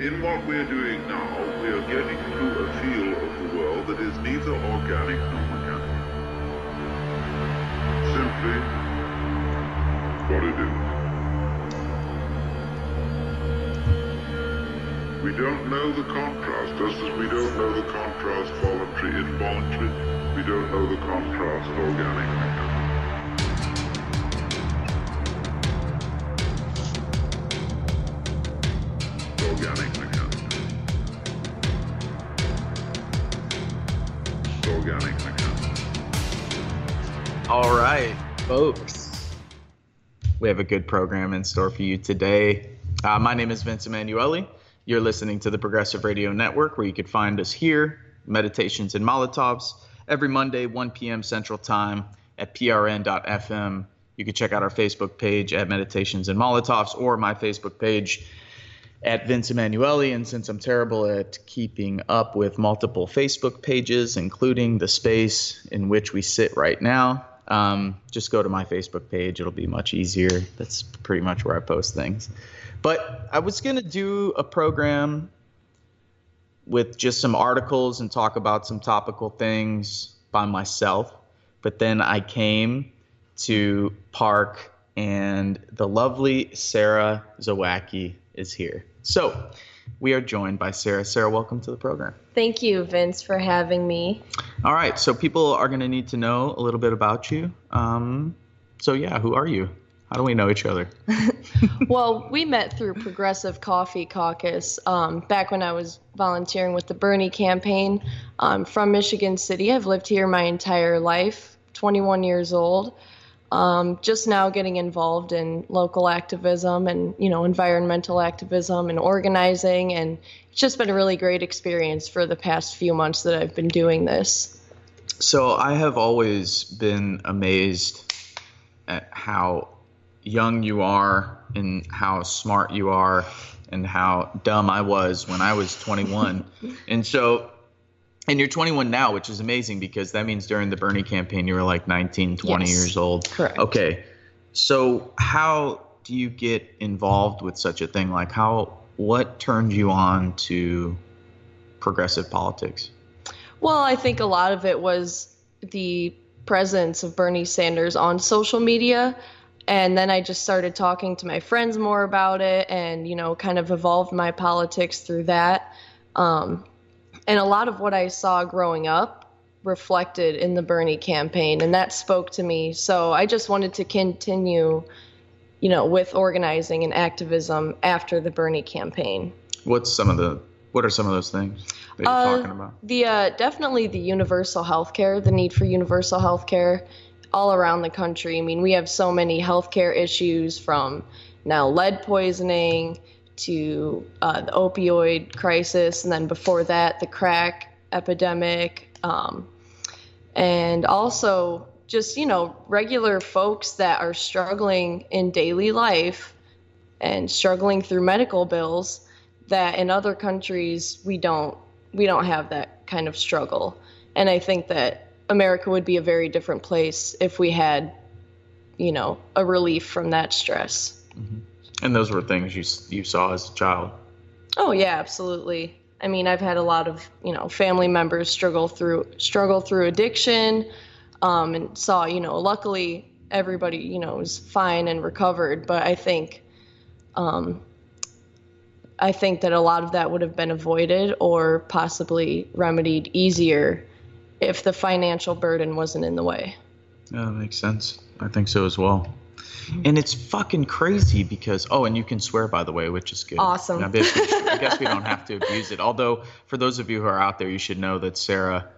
In what we're doing now, we are getting to a feel of the world that is neither organic nor mechanical. Simply what it is. We don't know the contrast, just as we don't know the contrast voluntary involuntary. We don't know the contrast organic mechanical. Folks. We have a good program in store for you today. Uh, my name is Vince Emanuele. You're listening to the Progressive Radio Network, where you can find us here, Meditations and Molotovs, every Monday, 1 p.m. Central Time at prn.fm. You can check out our Facebook page at Meditations and Molotovs or my Facebook page at Vince Emanuele. And since I'm terrible at keeping up with multiple Facebook pages, including the space in which we sit right now, um, just go to my Facebook page. It'll be much easier. That's pretty much where I post things. But I was going to do a program with just some articles and talk about some topical things by myself. But then I came to Park, and the lovely Sarah Zawaki is here. So we are joined by Sarah. Sarah, welcome to the program. Thank you, Vince, for having me. All right, so people are going to need to know a little bit about you. Um, so, yeah, who are you? How do we know each other? well, we met through Progressive Coffee Caucus um, back when I was volunteering with the Bernie campaign. I'm from Michigan City. I've lived here my entire life, 21 years old. Um, just now getting involved in local activism and you know environmental activism and organizing, and it's just been a really great experience for the past few months that I've been doing this. So I have always been amazed at how young you are and how smart you are and how dumb I was when I was 21. and so, and you're 21 now, which is amazing because that means during the Bernie campaign you were like 19, 20 Yes. years old. Correct. Okay. So, how do you get involved with such a thing? Like, how, what turned you on to progressive politics? Well, I think a lot of it was the presence of Bernie Sanders on social media. And then I just started talking to my friends more about it and, you know, kind of evolved my politics through that. Um, and a lot of what I saw growing up reflected in the Bernie campaign, and that spoke to me. So I just wanted to continue, you know, with organizing and activism after the Bernie campaign. What's some of the, what are some of those things that you're Uh, talking about? The uh, definitely the universal health care, the need for universal health care all around the country. I mean, we have so many healthcare issues from now lead poisoning to uh, the opioid crisis, and then before that, the crack epidemic, um, and also just you know regular folks that are struggling in daily life and struggling through medical bills that in other countries we don't we don't have that kind of struggle. And i think that america would be a very different place if we had you know a relief from that stress And those were things you, you saw as a child. oh yeah absolutely i mean i've had a lot of you know family members struggle through struggle through addiction um, and saw you know luckily everybody you know was fine and recovered but i think um, i think that a lot of that would have been avoided or possibly remedied easier if the financial burden wasn't in the way Yeah, that makes sense. I think so as well. And it's fucking crazy because oh, and you can swear by the way, which is good. Awesome. I guess, we, I guess we don't have to abuse it. Although for those of you who are out there, you should know that Sarah,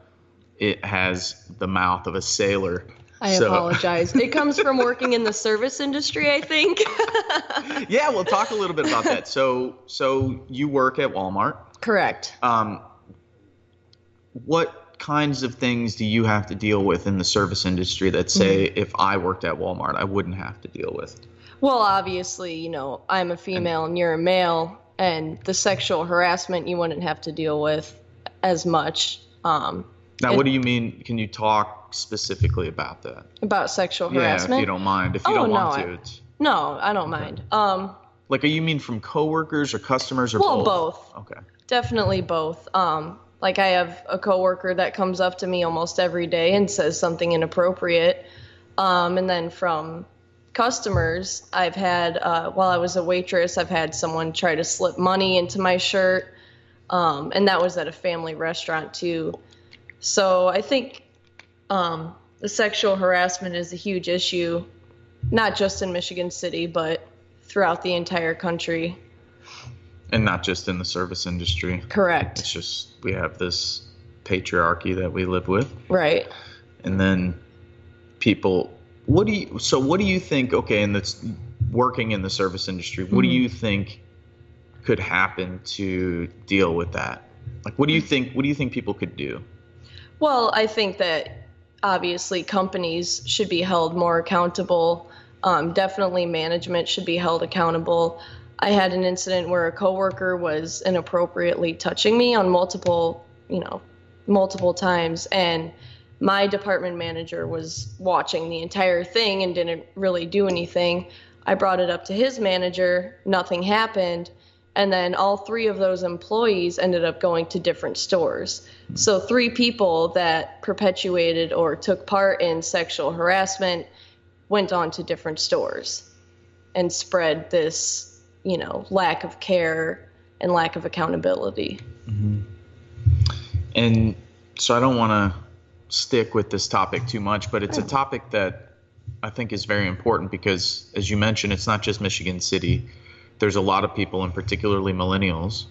it has the mouth of a sailor. i So- apologize it comes from working in the service industry i think Yeah, we'll talk a little bit about that. So, so you work at Walmart. correct Um, what kinds of things do you have to deal with in the service industry that say Mm-hmm. if I worked at Walmart, I wouldn't have to deal with? Well, obviously, you know, I'm a female and you're a male, and the sexual harassment you wouldn't have to deal with as much um, Now, It- what do you mean? Can you talk specifically about that? about sexual Yeah, harassment. if you don't mind. If you Oh, don't no, want to, it's No, I don't mind. Um, Like, you mean from coworkers or customers or Well, both? both. Okay. Definitely both. Um, like I have a coworker that comes up to me almost every day and says something inappropriate. Um, and then from customers, I've had uh, while I was a waitress, I've had someone try to slip money into my shirt, um, and that was at a family restaurant too. So I think um, the sexual harassment is a huge issue, not just in Michigan City, but throughout the entire country. And not just in the service industry. Correct. It's just we have this patriarchy that we live with. Right. and then people what do you so what do you think okay and that's working in the service industry what do Mhm. you think could happen to deal with that like what do you think what do you think people could do Well, I think that obviously companies should be held more accountable. Um, definitely management should be held accountable. I had an incident where a coworker was inappropriately touching me on multiple, you know, multiple times, and my department manager was watching the entire thing and didn't really do anything. I brought it up to his manager, nothing happened, and then all three of those employees ended up going to different stores. So, three people that perpetuated or took part in sexual harassment went on to different stores and spread this, you know, lack of care and lack of accountability. Mm-hmm. and so i don't want to stick with this topic too much but it's a topic that i think is very important because as you mentioned it's not just michigan city. There's a lot of people and particularly millennials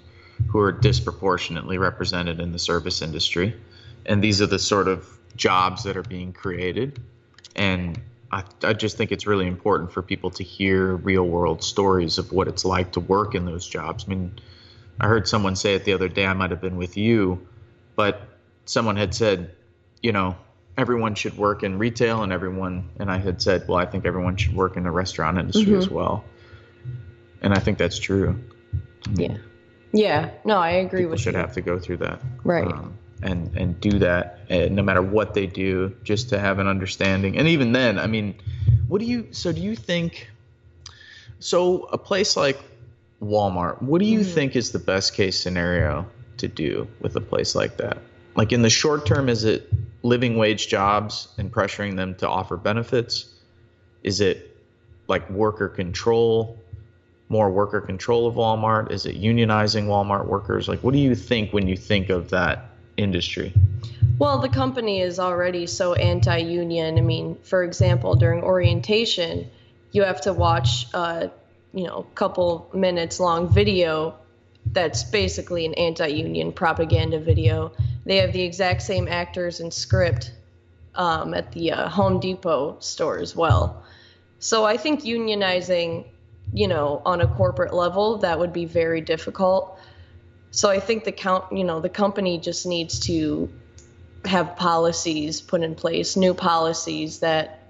who are disproportionately represented in the service industry. And these are the sort of jobs that are being created. And I, I just think it's really important for people to hear real world stories of what it's like to work in those jobs i mean i heard someone say it the other day i might have been with you but someone had said you know everyone should work in retail and everyone and i had said well i think everyone should work in the restaurant industry as well and i think that's true Yeah. Yeah. No, I agree people with should you. Should have to go through that Right. um, and and do that uh, no matter what they do just to have an understanding and even then i mean what do you so do you think so a place like walmart what do you Mhm. think is the best case scenario to do with a place like that like in the short term is it living wage jobs and pressuring them to offer benefits is it like worker control more worker control of Walmart? Is it unionizing Walmart workers? Like, what do you think when you think of that industry? Well, the company is already so anti union. I mean, for example, during orientation, you have to watch a you know, couple minutes long video that's basically an anti union propaganda video. They have the exact same actors and script um, at the uh, Home Depot store as well. So I think unionizing, you know, on a corporate level, that would be very difficult. So I think the count, you know, the company just needs to have policies put in place, new policies that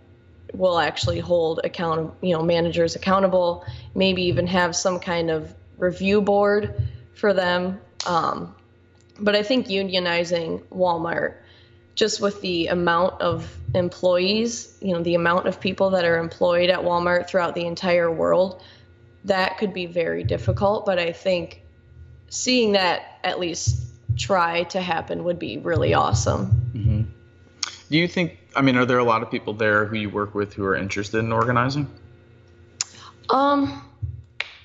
will actually hold account, you know, managers accountable. Maybe even have some kind of review board for them. Um, but I think unionizing Walmart, just with the amount of employees, you know, the amount of people that are employed at Walmart throughout the entire world, that could be very difficult. But I think seeing that at least try to happen would be really awesome. Mm-hmm. Do you think? I mean, are there a lot of people there who you work with who are interested in organizing? Um,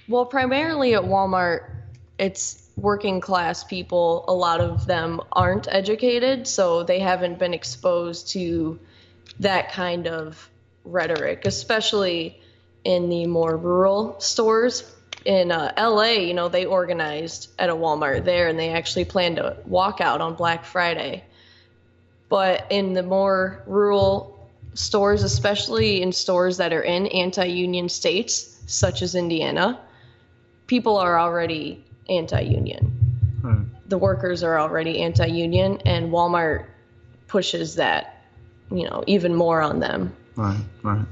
well, primarily at Walmart, it's working class people. A lot of them aren't educated, so they haven't been exposed to that kind of rhetoric, especially in the more rural stores. In uh, LA, you know, they organized at a Walmart there and they actually planned a walkout on Black Friday. But in the more rural stores, especially in stores that are in anti union states, such as Indiana, people are already anti union. Hmm. The workers are already anti union, and Walmart pushes that, you know, even more on them. Right, right.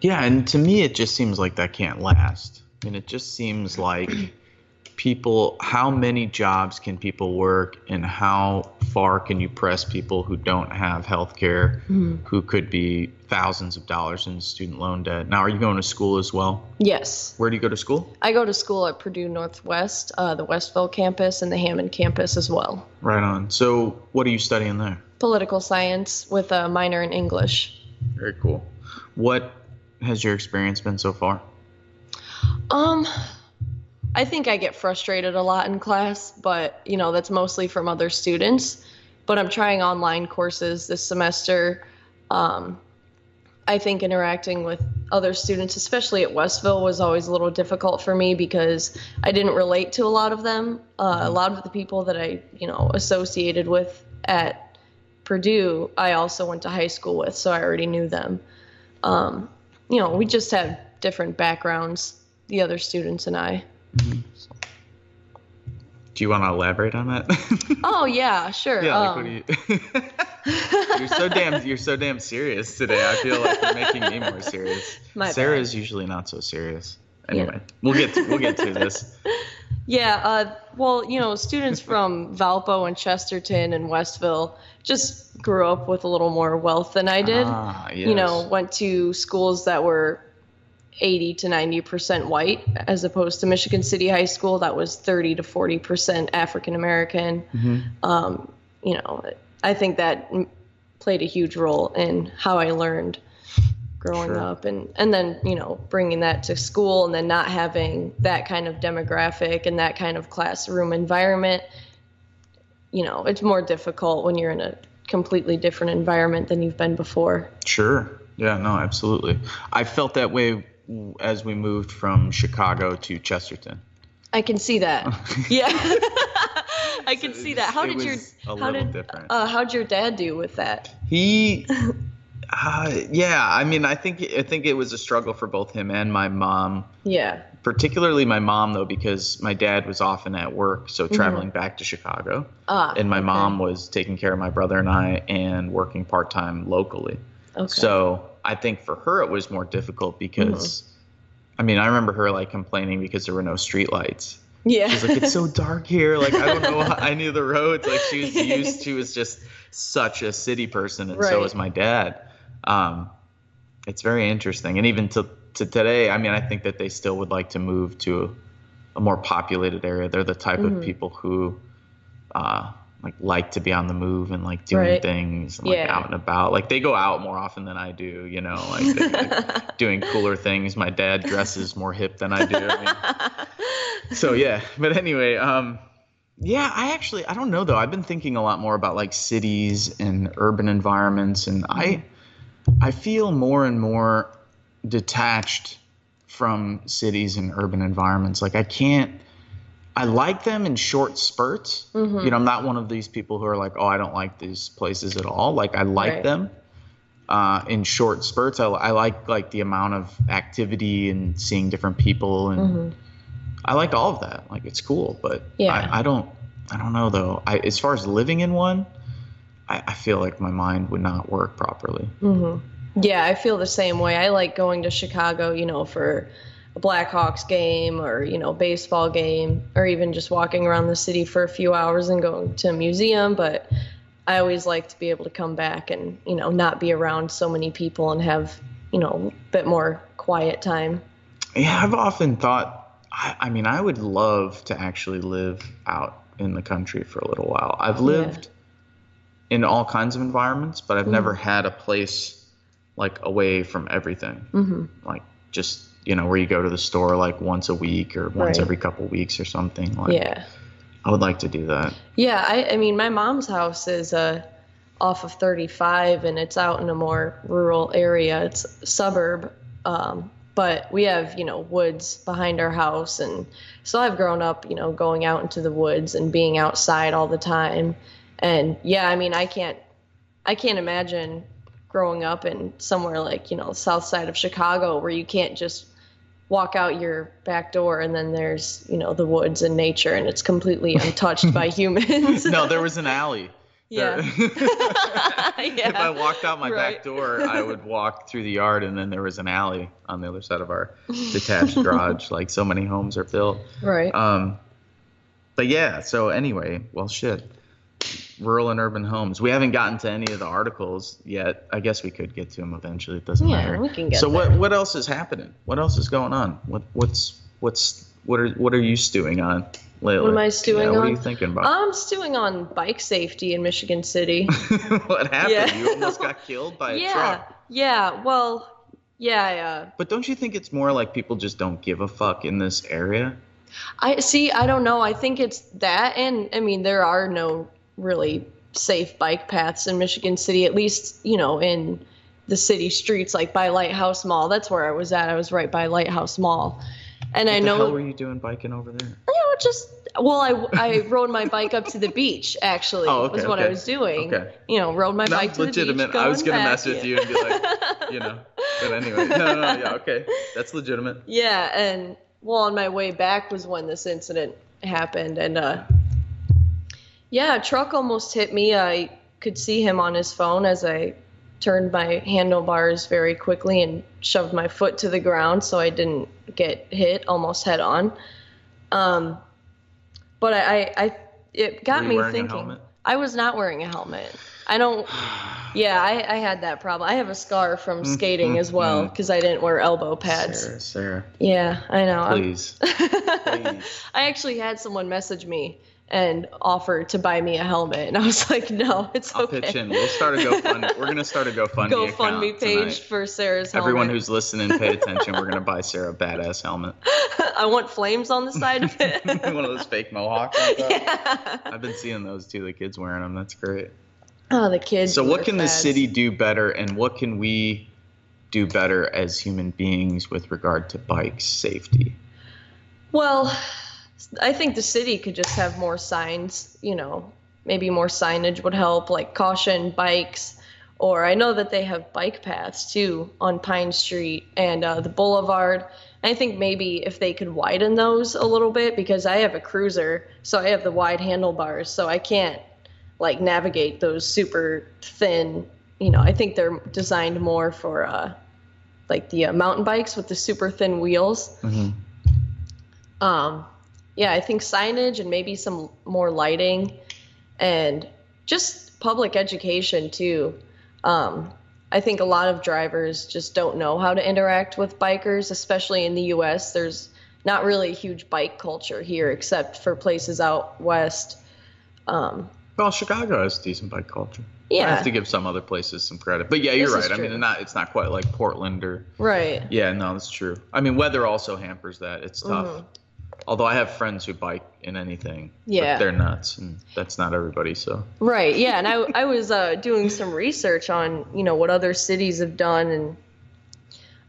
Yeah, and to me, it just seems like that can't last. Mean, it just seems like people how many jobs can people work and how far can you press people who don't have health care Mhm. who could be thousands of dollars in student loan debt now are you going to school as well Yes. where do you go to school I go to school at Purdue Northwest, uh, the Westville campus, and the Hammond campus as well. right on so what are you studying there Political science with a minor in English. very cool what has your experience been so far Um, I think I get frustrated a lot in class, but you know that's mostly from other students. But I'm trying online courses this semester. Um, I think interacting with other students, especially at Westville, was always a little difficult for me because I didn't relate to a lot of them. Uh, a lot of the people that I, you know, associated with at Purdue, I also went to high school with, so I already knew them. Um, you know, we just have different backgrounds, the other students and I. do you want to elaborate on that Oh yeah, sure. yeah um, you you're so damn you're so damn serious today i feel like you're making me more serious My sarah bad. is usually not so serious anyway we'll get to, we'll get to this Yeah, uh, well, you know, students from Valpo and Chesterton and Westville just grew up with a little more wealth than I did. ah, yes. You know, went to schools that were 80 to 90% white, as opposed to Michigan City High School that was 30 to 40% African American. Mhm. Um, you know, I think that played a huge role in how I learned growing Sure. up and and then you know bringing that to school and then not having that kind of demographic and that kind of classroom environment you know it's more difficult when you're in a completely different environment than you've been before Sure. Yeah, no, absolutely. I felt that way as we moved from Chicago to Chesterton. i can see that yeah i can see that how did your a how did different. uh how'd your dad do with that He, uh, yeah, I mean, I think I think it was a struggle for both him and my mom. yeah Particularly my mom though, because my dad was often at work, so traveling back to Chicago, ah and my okay. mom was taking care of my brother and I and working part time locally. okay. So I think for her it was more difficult because, I mean, I remember her like complaining because there were no street lights. yeah She's like, it's so dark here. Like, I don't know. how I knew the roads. Like, she was used. She was just such a city person, and so was my dad. Um, it's very interesting, and even to to today, I mean, I think that they still would like to move to a, more populated area. They're the type Mhm. of people who, uh, like like to be on the move and like doing Right. things and like Yeah. out and about. Like they go out more often than I do. You know, like, they, like doing cooler things. My dad dresses more hip than I do. I mean, so yeah but anyway um yeah i actually i don't know though i've been thinking a lot more about like cities and urban environments and i i feel more and more detached from cities and urban environments like i can't i like them in short spurts Mhm. you know i'm not one of these people who are like oh i don't like these places at all like i like Right. them uh, in short spurts I, I like like the amount of activity and seeing different people and Mhm. I like all of that. Like it's cool, but Yeah. I, I don't I don't know though. I as far as living in one, I, I feel like my mind would not work properly. hmm Yeah, I feel the same way. I like going to Chicago, you know, for a Blackhawks game or, you know, baseball game or even just walking around the city for a few hours and going to a museum. But I always like to be able to come back and, you know, not be around so many people and have, you know, a bit more quiet time. Yeah, I've often thought. I, I mean, I would love to actually live out in the country for a little while. I've lived in all kinds of environments, but I've never had a place like away from everything. hmm Like just you know where you go to the store like once a week or once Right. every couple weeks or something. Like Yeah. I would like to do that. Yeah, I, I mean, my mom's house is uh, off of 35, and it's out in a more rural area. It's a suburb, um, but we have you know woods behind our house, and so I've grown up, you know, going out into the woods and being outside all the time. And yeah, I mean, I can't, I can't imagine growing up in somewhere like you know the south side of Chicago where you can't just walk out your back door and then there's you know the woods and nature and it's completely untouched by humans no, there was an alley. yeah yeah If I walked out my Right. back door, I would walk through the yard, and then there was an alley on the other side of our detached garage. Like so many homes are built. right Um, but yeah. So anyway, well, shit. Rural and urban homes. We haven't gotten to any of the articles yet. I guess we could get to them eventually. It doesn't Yeah, matter. we can get so there. what? What else is happening? What else is going on? What? What's? What's? What are? What are you stewing on lately? What am I stewing yeah, What are you thinking about? I'm stewing on bike safety in Michigan City. what happened? Yeah. You almost got killed by a truck. yeah. Well, yeah. Uh, But don't you think it's more like people just don't give a fuck in this area? I see. I don't know. I think it's that, and I mean, there are no really safe bike paths in Michigan City. At least, you know, in the city streets, like by Lighthouse Mall. That's where I was at. I was right by Lighthouse Mall, and I What the know. hell were you doing biking over there? you know, just well, I, I rode my bike up to the beach. Actually, Oh, okay, was what I was doing. Okay. You know, rode my No, bike to legitimate. the beach. I was going gonna mess with you and be like, you know. But anyway, no, no, no, yeah, okay, that's legitimate. Yeah, and well, on my way back was when this incident happened, and uh, yeah, a truck almost hit me. I could see him on his phone as I turned my handlebars very quickly and shoved my foot to the ground so I didn't get hit almost head on. Um, but I, I, I it got me thinking. helmet? I was not wearing a helmet. I don't. Yeah, I, I had that problem. I have a scar from skating as well because I didn't wear elbow pads. Sarah, Sarah, Yeah, I know. Please, please. I actually had someone message me and offer to buy me a helmet, and I was like, no, it's I'll okay. pitch in. We'll start a GoFundMe. We're gonna start a GoFundMe GoFundMe page tonight. for Sarah's helmet. Everyone who's listening, pay attention. We're gonna buy Sarah a badass helmet. I want flames on the side of it. One of those fake mohawks. yeah. I've been seeing those too. The kids wearing them. That's great. Oh, the kids. So, what can the city do better, and what can we do better as human beings with regard to bike safety? Well, I think the city could just have more signs, you know, maybe more signage would help, like caution bikes. Or I know that they have bike paths too on Pine Street and uh, the Boulevard. I think maybe if they could widen those a little bit, because I have a cruiser, so I have the wide handlebars, so I can't like navigate those super thin. You know, I think they're designed more for uh, like the uh, mountain bikes with the super thin wheels. Um, yeah, I think signage and maybe some more lighting and just public education too. Um, I think a lot of drivers just don't know how to interact with bikers, especially in the US. There's not really a huge bike culture here except for places out west. Um, Well, Chicago has decent bike culture. Yeah, I have to give some other places some credit, but yeah, you're This right. I mean, not it's not quite like Portland or right. yeah, no, that's true. I mean, weather also hampers that. It's tough. Mhm. Although I have friends who bike in anything, Yeah. they're nuts, and that's not everybody. So Right. Yeah, and I I was uh, doing some research on you know what other cities have done, and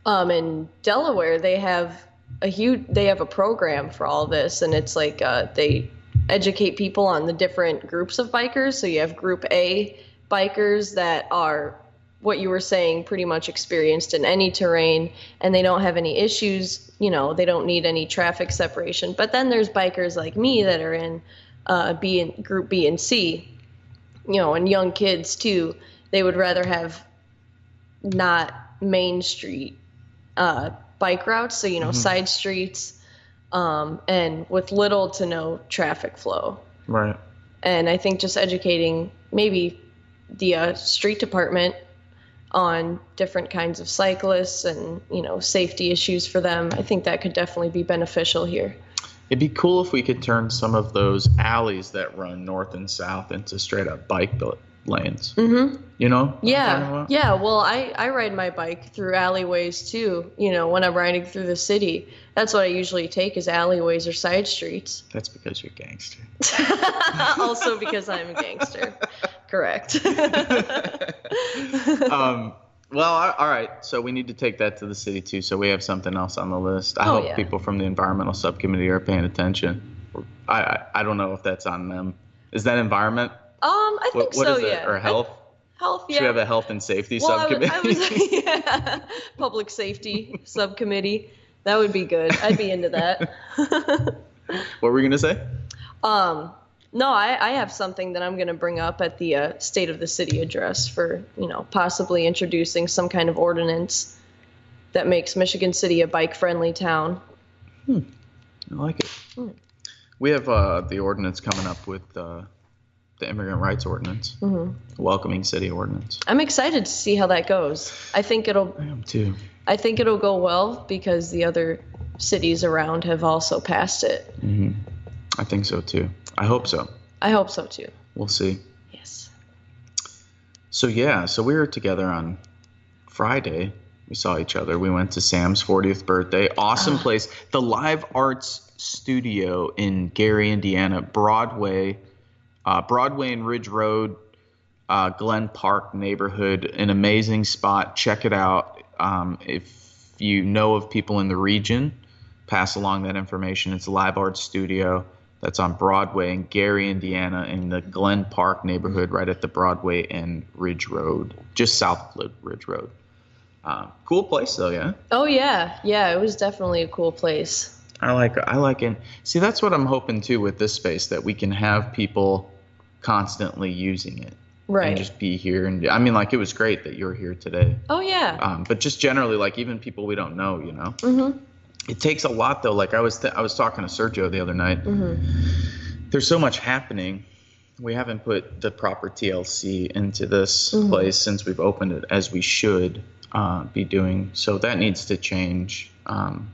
um in Delaware they have a huge they have a program for all this, and it's like uh, they educate people on the different groups of bikers. So you have Group A bikers that are what you were saying pretty much experienced in any terrain and they don't have any issues you know they don't need any traffic separation. But then there's bikers like me that are in uh, b and group b and c you know and young kids too. They would rather have not main street uh, bike routes so you know side streets um, and with little to no traffic flow. Right. and I think just educating maybe the uh, street department on different kinds of cyclists and you know safety issues for them. I think that could definitely be beneficial here. It'd be cool if we could turn some of those alleys that run north and south into straight up bike lanes. Mm-hmm. You know? what I'm talking Yeah, yeah. Well, I I ride my bike through alleyways too. You know, when I'm riding through the city, that's what I usually take is alleyways or side streets. That's because you're a gangster. also because I'm a gangster. Correct. um, well, all right. So we need to take that to the city too. So we have something else on the list. I Oh, hope yeah. people from the environmental subcommittee are paying attention. I, I I don't know if that's on them. Is that environment? Um, I think What, what so. yeah. Or health? Health. Yeah. Should we have a health and safety Well, I was, subcommittee? I was yeah, public safety subcommittee. That would be good. I'd be into that. what were we gonna say? um, no, I, I have something that I'm going to bring up at the uh, State of the City address for, you know, possibly introducing some kind of ordinance that makes Michigan City a bike-friendly town. Hmm. I like it. Hmm. We have uh, the ordinance coming up with uh, the immigrant rights ordinance, hmm welcoming city ordinance. I'm excited to see how that goes. I think it'll I am too. I think it'll go well because the other cities around have also passed it. hmm I think so too. I hope so. I hope so too. We'll see. Yes. So yeah, so we were together on Friday. We saw each other. We went to Sam's 40th birthday. Awesome Ah. place. The Live Arts Studio in Gary, Indiana, Broadway, uh, Broadway and Ridge Road, uh, Glen Park neighborhood. An amazing spot. Check it out. Um, if you know of people in the region, pass along that information. It's a Live art Studio that's on Broadway in Gary, Indiana, in the Glen Park neighborhood, right at the Broadway and Ridge Road, just south of Ridge Road. Um, cool place though, yeah. Oh yeah, yeah. It was definitely a cool place. I like I like it. See, that's what I'm hoping too with this space that we can have people constantly using it Right. and just be here. And I mean, like it was great that you're here today. oh yeah. Um, but just generally, like even people we don't know, you know, Mhm. it takes a lot though. Like I was th- I was talking to Sergio the other night. Mhm. There's so much happening. We haven't put the proper TLC into this Mhm. place since we've opened it, as we should uh, be doing. So that needs to change. Um,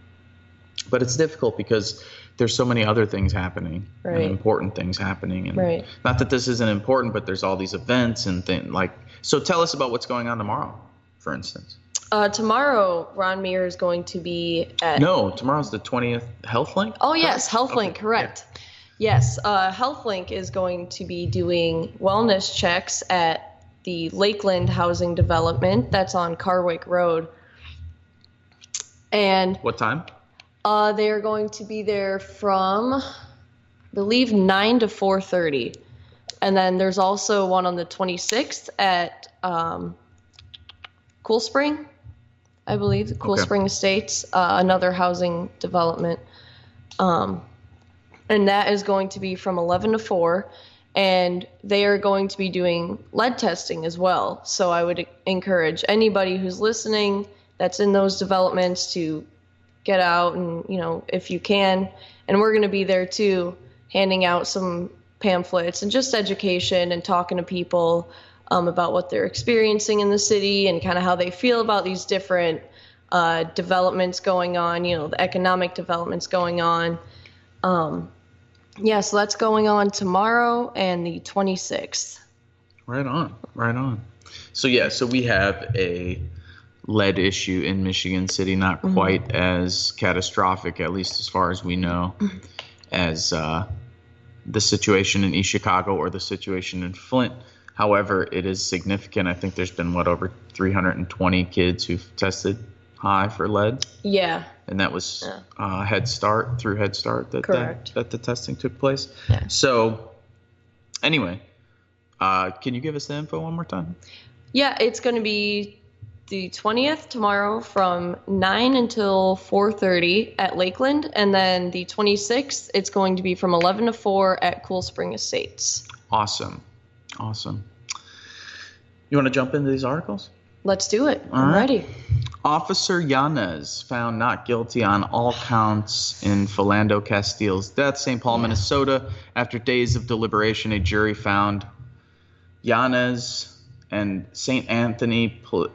but it's difficult because there's so many other things happening, and important things happening, and Right. not that this isn't important, but there's all these events and things like. So tell us about what's going on tomorrow, for instance. Uh, tomorrow, Ron Meir is going to be at. No, tomorrow's the 20th Health Link. Oh yes? HealthLink, Okay. correct. Yes, uh, HealthLink is going to be doing wellness checks at the Lakeland Housing Development that's on Karwick Road, and What time? Uh, they are going to be there from, I believe, nine to four thirty, and then there's also one on the twenty sixth at um, Cool Spring, I believe, the Cool Okay. Spring Estates, uh, another housing development, um, and that is going to be from eleven to four. And they are going to be doing lead testing as well. So I would encourage anybody who's listening that's in those developments to get out and you know if you can. And we're going to be there too handing out some pamphlets and just education and talking to people um, about what they're experiencing in the city and kind of how they feel about these different uh, developments going on you know the economic developments going on. Um, yeah so that's going on tomorrow and the 26th Right on, right on. So yeah, so we have a lead issue in Michigan City, not Mhm. quite as catastrophic, at least as far as we know, as uh, the situation in East Chicago or the situation in Flint. However, it is significant. I think there's been what over 320 kids who've tested high for lead, yeah and that was Yeah. uh, Head Start through Head Start that, that that the testing took place. Yeah. So, anyway, uh, can you give us the info one more time? Yeah, it's going to be the 20th tomorrow from 9 until 4:30 at Lakeland and then the 26th it's going to be from 11 to 4 at Cool Spring Estates. Awesome. Awesome. You want to jump into these articles? Let's do it. All I'm right. ready. Officer Yanez found not guilty on all counts in Philando Castile's death, St. Paul, Minnesota. After days of deliberation, a jury found Yanez and St. Anthony. Pol-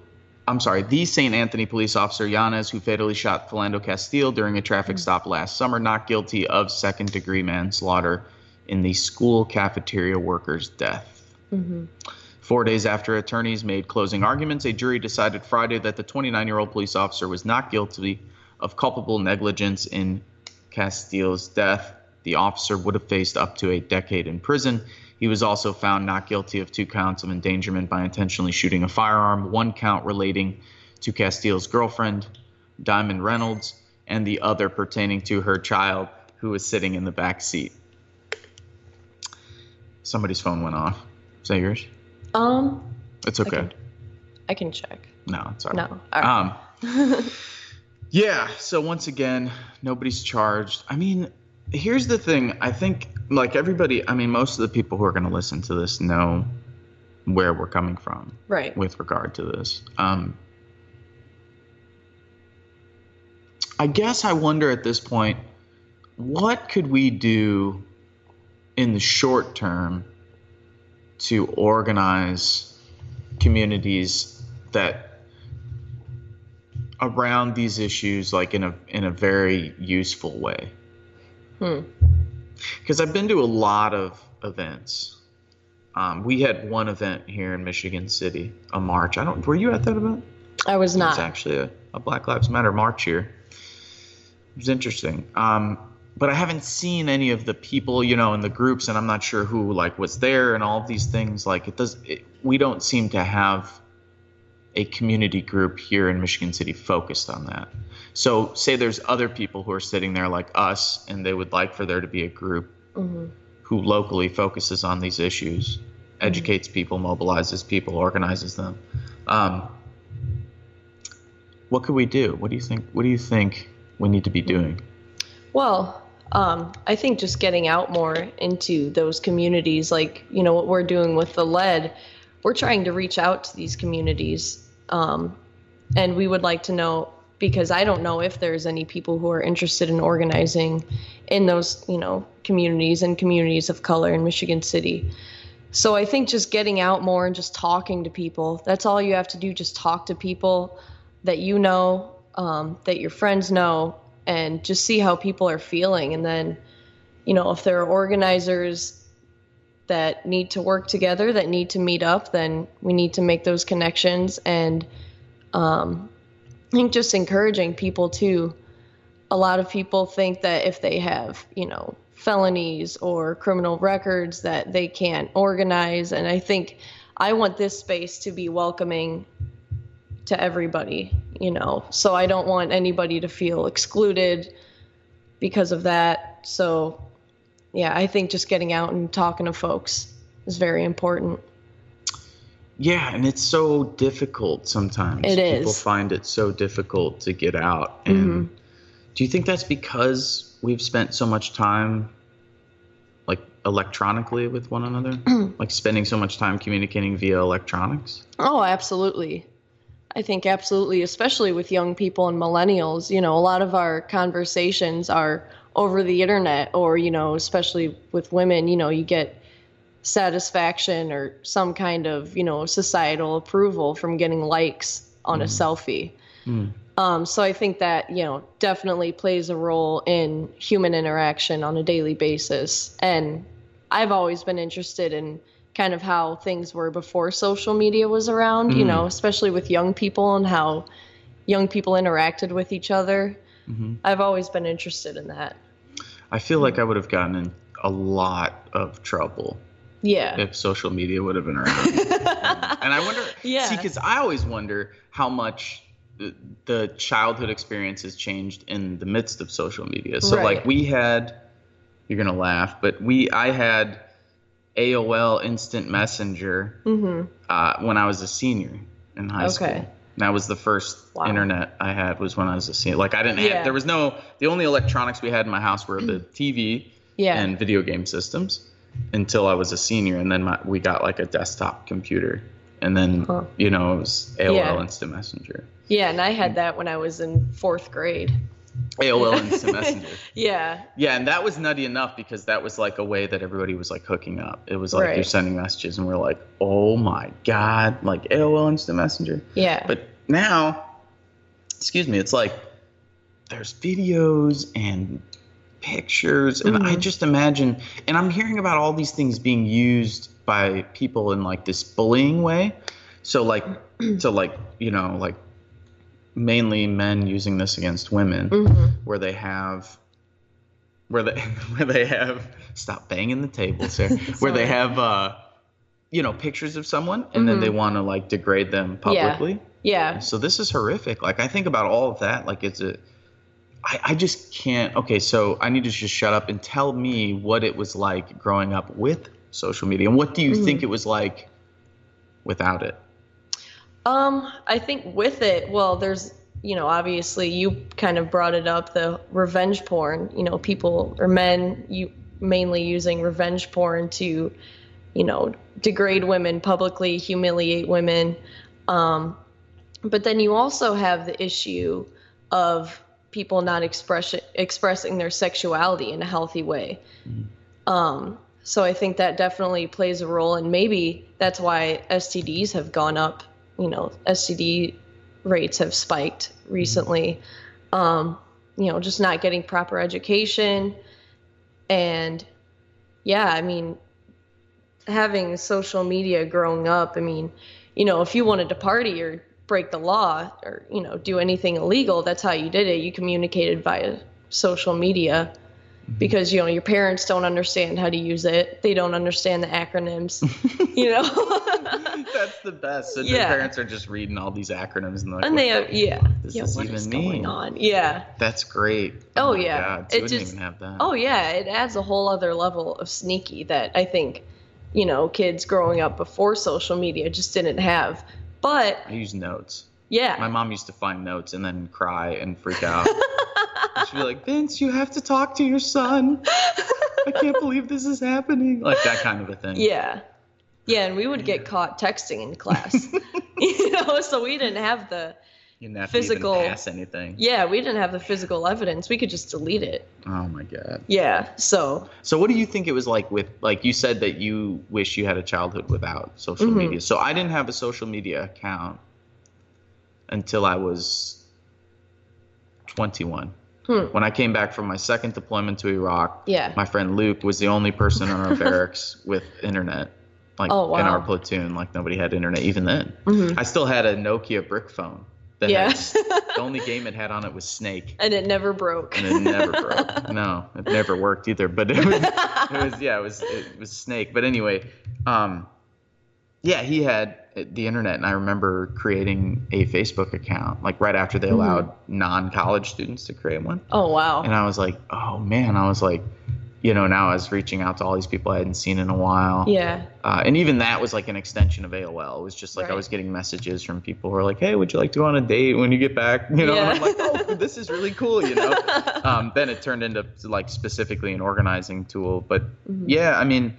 I'm sorry, the St. Anthony police officer Yanez, who fatally shot Philando Castile during a traffic stop last summer, not guilty of second degree manslaughter in the school cafeteria worker's death. hmm Four days after attorneys made closing arguments, a jury decided Friday that the 29 year old police officer was not guilty of culpable negligence in Castile's death. The officer would have faced up to a decade in prison. He was also found not guilty of two counts of endangerment by intentionally shooting a firearm, one count relating to Castile's girlfriend, Diamond Reynolds, and the other pertaining to her child who was sitting in the back seat. Somebody's phone went off. Is that yours? Um It's okay. can- I can check. No, it's all right. No. All right. Um, yeah. So once again, nobody's charged. I mean, here's the thing. I think like everybody. I mean, most of the people who are going to listen to this know where we're coming from right. with regard to this. Um, I guess I wonder at this point what could we do in the short term to organize communities that around these issues like in a in a very useful way Hmm. because i've been to a lot of events um, we had one event here in michigan city a march i don't were you at that event I was it was actually a, a Black Lives Matter march here. It was interesting. Um, but I haven't seen any of the people, you know, in the groups, and I'm not sure who like was there and all of these things. Like it does, it, we don't seem to have a community group here in Michigan City focused on that. So say there's other people who are sitting there like us, and they would like for there to be a group Mhm. who locally focuses on these issues, educates people, mobilizes people, organizes them. Um, what could we do? What do you think? What do you think we need to be doing? Well, um, I think just getting out more into those communities, like you know what we're doing with the lead, we're trying to reach out to these communities, um, and we would like to know because I don't know if there's any people who are interested in organizing in those you know communities and communities of color in Michigan City. So I think just getting out more and just talking to people. That's all you have to do. Just talk to people that you know, um, that your friends know, and just see how people are feeling. And then, you know, if there are organizers that need to work together, that need to meet up, then we need to make those connections. And um, I think just encouraging people to. A lot of people think that if they have, you know, felonies or criminal records, that they can't organize. And I think I want this space to be welcoming to everybody, you know. So I don't want anybody to feel excluded because of that. So yeah, I think just getting out and talking to folks is very important. Yeah, and it's so difficult sometimes. It People find it so difficult to get out. And mm-hmm. do you think that's because we've spent so much time like electronically with one another? like spending so much time communicating via electronics? Oh, absolutely. I think absolutely, especially with young people and millennials. You know, a lot of our conversations are over the internet, or, you know, especially with women, you know, you get satisfaction or some kind of, you know, societal approval from getting likes on a mm. selfie. Mm. Um, so I think that, you know, definitely plays a role in human interaction on a daily basis. And I've always been interested in kind of how things were before social media was around, you mm. know, especially with young people and how young people interacted with each other. Mm-hmm. I've always been interested in that. I feel like I would have gotten in a lot of trouble Yeah. if social media would have been around. and I wonder, Yeah. see, because I always wonder how much the- childhood experience has changed in the midst of social media. So, Right. like, we had, you're gonna laugh, but we, I had AOL Instant Messenger hmm uh, when I was a senior in high Okay. school. That was the first Wow. internet I had was when I was a senior. Like I didn't have, there was no, the only electronics we had in my house were the TV Yeah. and video game systems until I was a senior, and then my, we got like a desktop computer, and then Huh. you know it was AOL Yeah. Instant Messenger, yeah. And I had that when I was in fourth grade. AOL Instant Messenger. Yeah. Yeah, and that was nutty enough because that was like a way that everybody was like hooking up. It was like Right. you're sending messages, and we're like, oh my god, like AOL Instant Messenger. Yeah. But now, excuse me, it's like there's videos and pictures, and I Mhm. just imagine, and I'm hearing about all these things being used by people in like this bullying way. So like, so like, you know, like mainly men using this against women, hmm where they have. Where they where they have stop banging the table, sir. where they have uh, you know, pictures of someone, and then Mhm. they want to like degrade them Yeah. publicly. Yeah. So this is horrific. Like I think about all of that. Like it's a, I, I just can't. Okay, so I need to just shut up and tell me what it was like growing up with social media, and what do you Mhm. think it was like without it? Um, I think with it, well, there's, you know, obviously you kind of brought it up, the revenge porn, you know, people or men you mainly using revenge porn to, you know, degrade women publicly, humiliate women. Um, but then you also have the issue of people not express expressing their sexuality in a healthy way. Um, so I think that definitely plays a role, and maybe that's why STDs have gone up. You know, STD rates have spiked recently. Um, you know, just not getting proper education, and yeah, I mean, having social media growing up. I mean, you know, if you wanted to party or break the law or you know do anything illegal, that's how you did it. You communicated via social media mm-hmm. because you know your parents don't understand how to use it they don't understand the acronyms you know That's the best. So Yeah. their parents are just reading all these acronyms and, they're like, and they have yeah does yeah this what even is mean?" going on yeah That's great. Oh, oh my yeah. God. It So just- even have that. oh yeah it adds a whole other level of sneaky that i think you know kids growing up before social media just didn't have but I use notes. yeah My mom used to find notes and then cry and freak out. She'd be like, Vince, you have to talk to your son. I can't believe this is happening. Like that kind of a thing. yeah yeah and we would get caught texting in class you know so we didn't have the You didn't have Physical- to even pass anything. yeah we didn't have the physical evidence we could just delete it Oh my god. yeah so So what do you think it was like with like you said that you wish you had a childhood without social Mhm. media. So I didn't have a social media account until I was 21. Hmm. When I came back from my second deployment to Iraq, yeah my friend Luke was the only person in our barracks with internet. Like Oh, in our platoon, like nobody had internet even then. Mhm. I still had a Nokia brick phone. That Yeah. had, the only game it had on it was Snake. and it never broke. And it never broke. No, it never worked either. But it was, it was yeah, it was it was Snake. But anyway, um, yeah, he had the internet, and I remember creating a Facebook account like right after they Mhm. allowed non-college students to create one, oh wow. and I was like, oh man, I was like, you know, now I was reaching out to all these people I hadn't seen in a while. yeah. Uh, and even that was like an extension of AOL. It was just like I was getting messages from people who were like, "Hey, would you like to go on a date when you get back?" You know, and I'm like, "Oh, this is really cool," you know. um, then it turned into like specifically an organizing tool. But Mhm. yeah, I mean,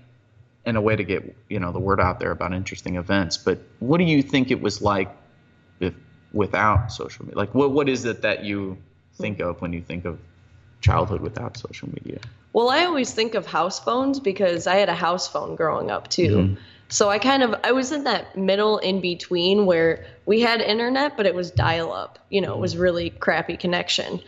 in a way to get you know the word out there about interesting events. But what do you think it was like if, without social media? Like, what what is it that you think of when you think of childhood without social media? Well, I always think of house phones because I had a house phone growing up too. Mhm. So I kind of I was in that middle in between where we had internet but it was dial up. You know, it was really crappy connection.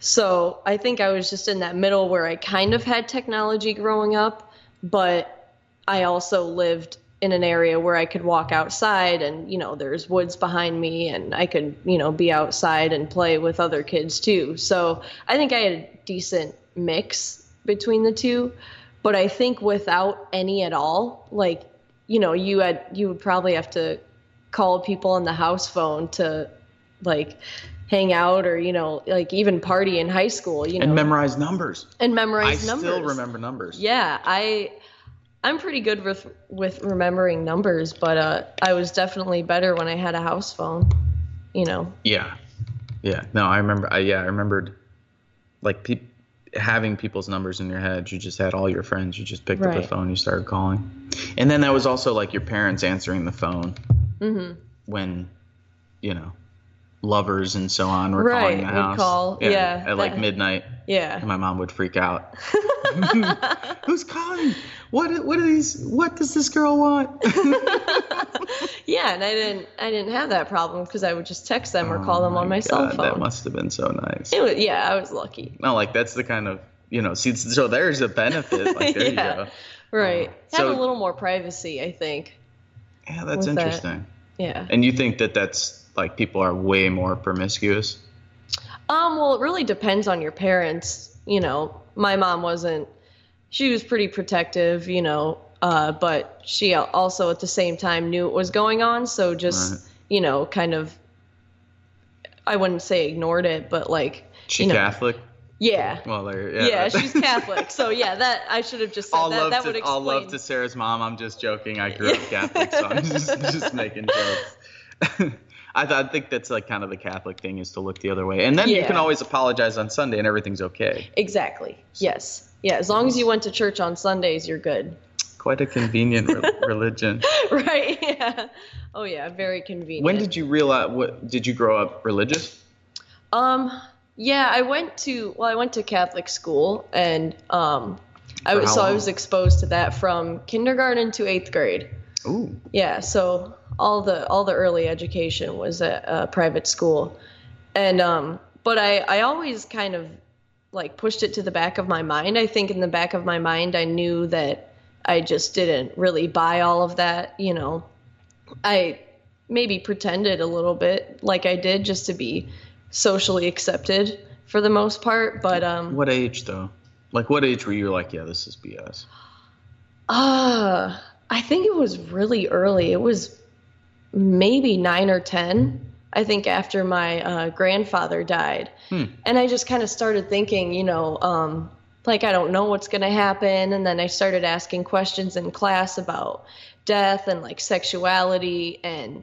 So I think I was just in that middle where I kind of had technology growing up, but I also lived in an area where I could walk outside and, you know, there's woods behind me and I could, you know, be outside and play with other kids too. So I think I had a decent mix between the two. But I think without any at all, like, you know, you had you would probably have to call people on the house phone to like hang out or, you know, like even party in high school, you know, And memorize numbers. and I memorize numbers. still remember numbers. Yeah, I I'm pretty good with with remembering numbers, but uh, I was definitely better when I had a house phone. You know. Yeah, yeah. No, I remember. I, yeah, I remembered, like peop having people's numbers in your head. You just had all your friends. You just picked up the phone. You started calling, and then that was also like your parents answering the phone Mhm. when, you know, lovers and so on were Right, calling the house. call, yeah, at like that- midnight, and Yeah. my mom would freak out. Who's calling? What? What are these? What does this girl want? yeah, and I didn't I didn't have that problem because I would just text them or Oh call them on my cell God, phone. That must have been so nice. It was, yeah, I was lucky. No, like that's the kind of you know. See, so there's a benefit. Like there Yeah. you go. Right. Uh, Had so- a little more privacy, I think. Yeah, that's With that. interesting. Yeah. And you think that that's like people are way more promiscuous? Um, well, it really depends on your parents. You know, my mom wasn't, she was pretty protective, you know, uh, but she also at the same time knew what was going on. So just, Right. you know, kind of, I wouldn't say ignored it, but like, She You know, Catholic? yeah. Well, there. Yeah, Yeah, she's Catholic. So yeah, that, I should have just said All that. love That would to explain. all love to Sarah's mom. I'm just joking. I grew up Catholic, so I'm just just making jokes. I, th- I think that's like kind of the Catholic thing is to look the other way, and then you can always apologize on Sunday and everything's okay. Exactly. Yes. Yeah. As long as you went to church on Sundays, you're good. Quite a convenient re- religion. right. Yeah. Oh yeah. Very convenient. When did you realize? What did you grow up religious? Um, yeah, I went to well, I went to Catholic school, and um, I was so I was exposed to that from kindergarten to eighth grade. Ooh. Yeah, so all the all the early education was at a private school, and um, but I I always kind of like pushed it to the back of my mind. I think in the back of my mind, I knew that I just didn't really buy all of that. You know, I maybe pretended a little bit like I did just to be socially accepted for the most part, but um, What age though? Like what age were you like, yeah, this is BS? Uh, I think it was really early. It was maybe nine or 10, I think, after my uh, grandfather died. Hmm. And I just kind of started thinking, you know, um, like, I don't know what's going to happen. And then I started asking questions in class about death and like sexuality. And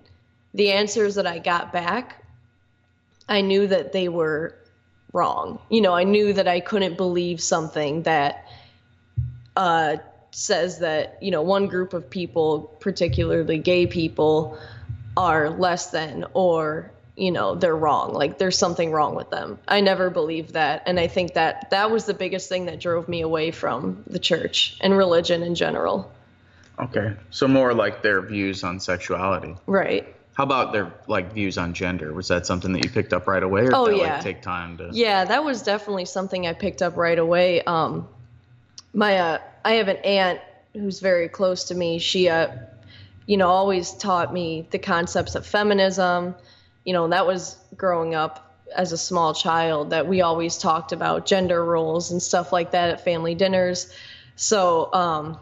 the answers that I got back, I knew that they were wrong. You know, I knew that I couldn't believe something that uh, says that you know one group of people, particularly gay people, are less than or you know they're wrong. Like there's something wrong with them. I never believed that, and I think that that was the biggest thing that drove me away from the church and religion in general. Okay. So more like their views on sexuality. Right. How about their like views on gender? Was that something that you picked up right away or Oh, did that yeah. like take time to Yeah, that was definitely something I picked up right away. Um, my uh, I have an aunt who's very close to me. She, uh, you know, always taught me the concepts of feminism. You know, that was growing up as a small child that we always talked about gender roles and stuff like that at family dinners. So, um,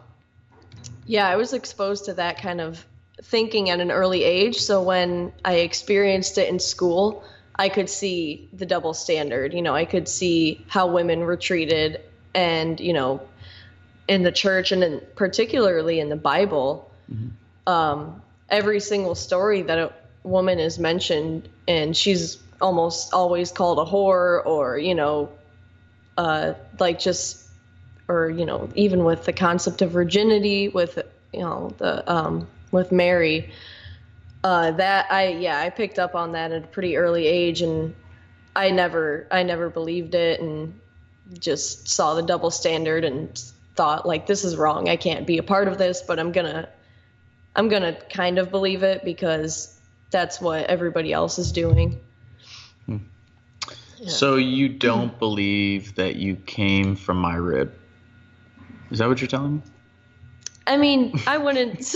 yeah, I was exposed to that kind of thinking at an early age. So when I experienced it in school, I could see the double standard. You know, I could see how women were treated, and you know, in the church and in, particularly in the Bible, um, every single story that a woman is mentioned, and she's almost always called a whore, or you know, uh, like just, or you know, even with the concept of virginity, with you know the um, with Mary uh, that I yeah I picked up on that at a pretty early age and I never I never believed it and just saw the double standard and thought like this is wrong. I can't be a part of this but I'm gonna I'm gonna kind of believe it because that's what everybody else is doing. Hmm. Yeah. So you don't believe that you came from my rib? Is that what you're telling me? I mean I wouldn't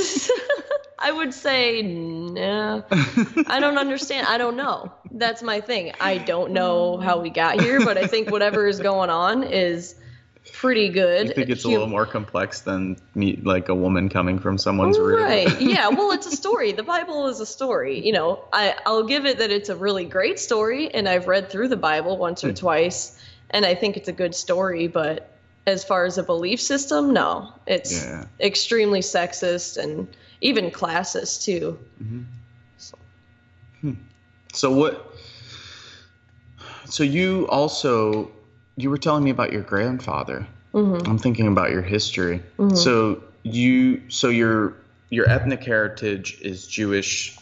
I would say no. I don't understand. I don't know. That's my thing. I don't know hmm. how we got here, but I think whatever is going on is pretty good. You think it's a little more complex than me, like a woman coming from someone's room. Right. yeah. Well, it's a story. The Bible is a story. You know, I, I'll give it that it's a really great story, and I've read through the Bible once Hmm. or twice, and I think it's a good story, but as far as a belief system, no. It's Yeah. extremely sexist and even classist, too. So, So what? So you also you were telling me about your grandfather. Mm-hmm. I'm thinking about your history. So you so your your ethnic heritage is Jewish,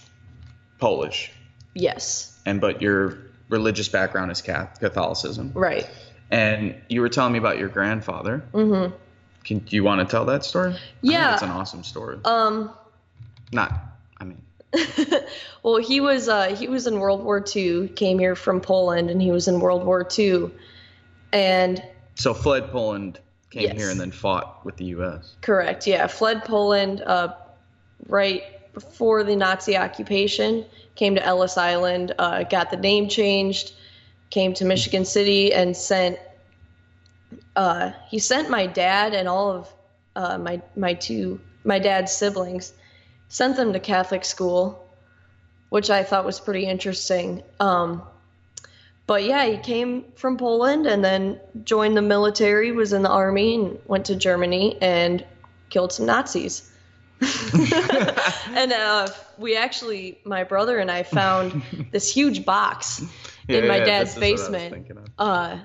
Polish, Yes. and but your religious background is Catholicism. Right. And you were telling me about your grandfather. Mm-hmm. Can do you want to tell that story? Yeah. it's an awesome story. Um, Not, I mean, well, he was uh, he was in World War II. Came here from Poland, and he was in World War II. And so fled Poland, came Yes. here, and then fought with the U.S. correct, yeah, fled Poland uh, right before the Nazi occupation. Came to Ellis Island, uh, got the name changed, came to Michigan City, and sent. Uh, he sent my dad and all of uh, my my two my dad's siblings, sent them to Catholic school, which I thought was pretty interesting. Um, but yeah, he came from Poland and then joined the military, was in the army, and went to Germany and killed some Nazis. and uh, we actually, my brother and I found this huge box in my dad's this is what I was basement. Uh,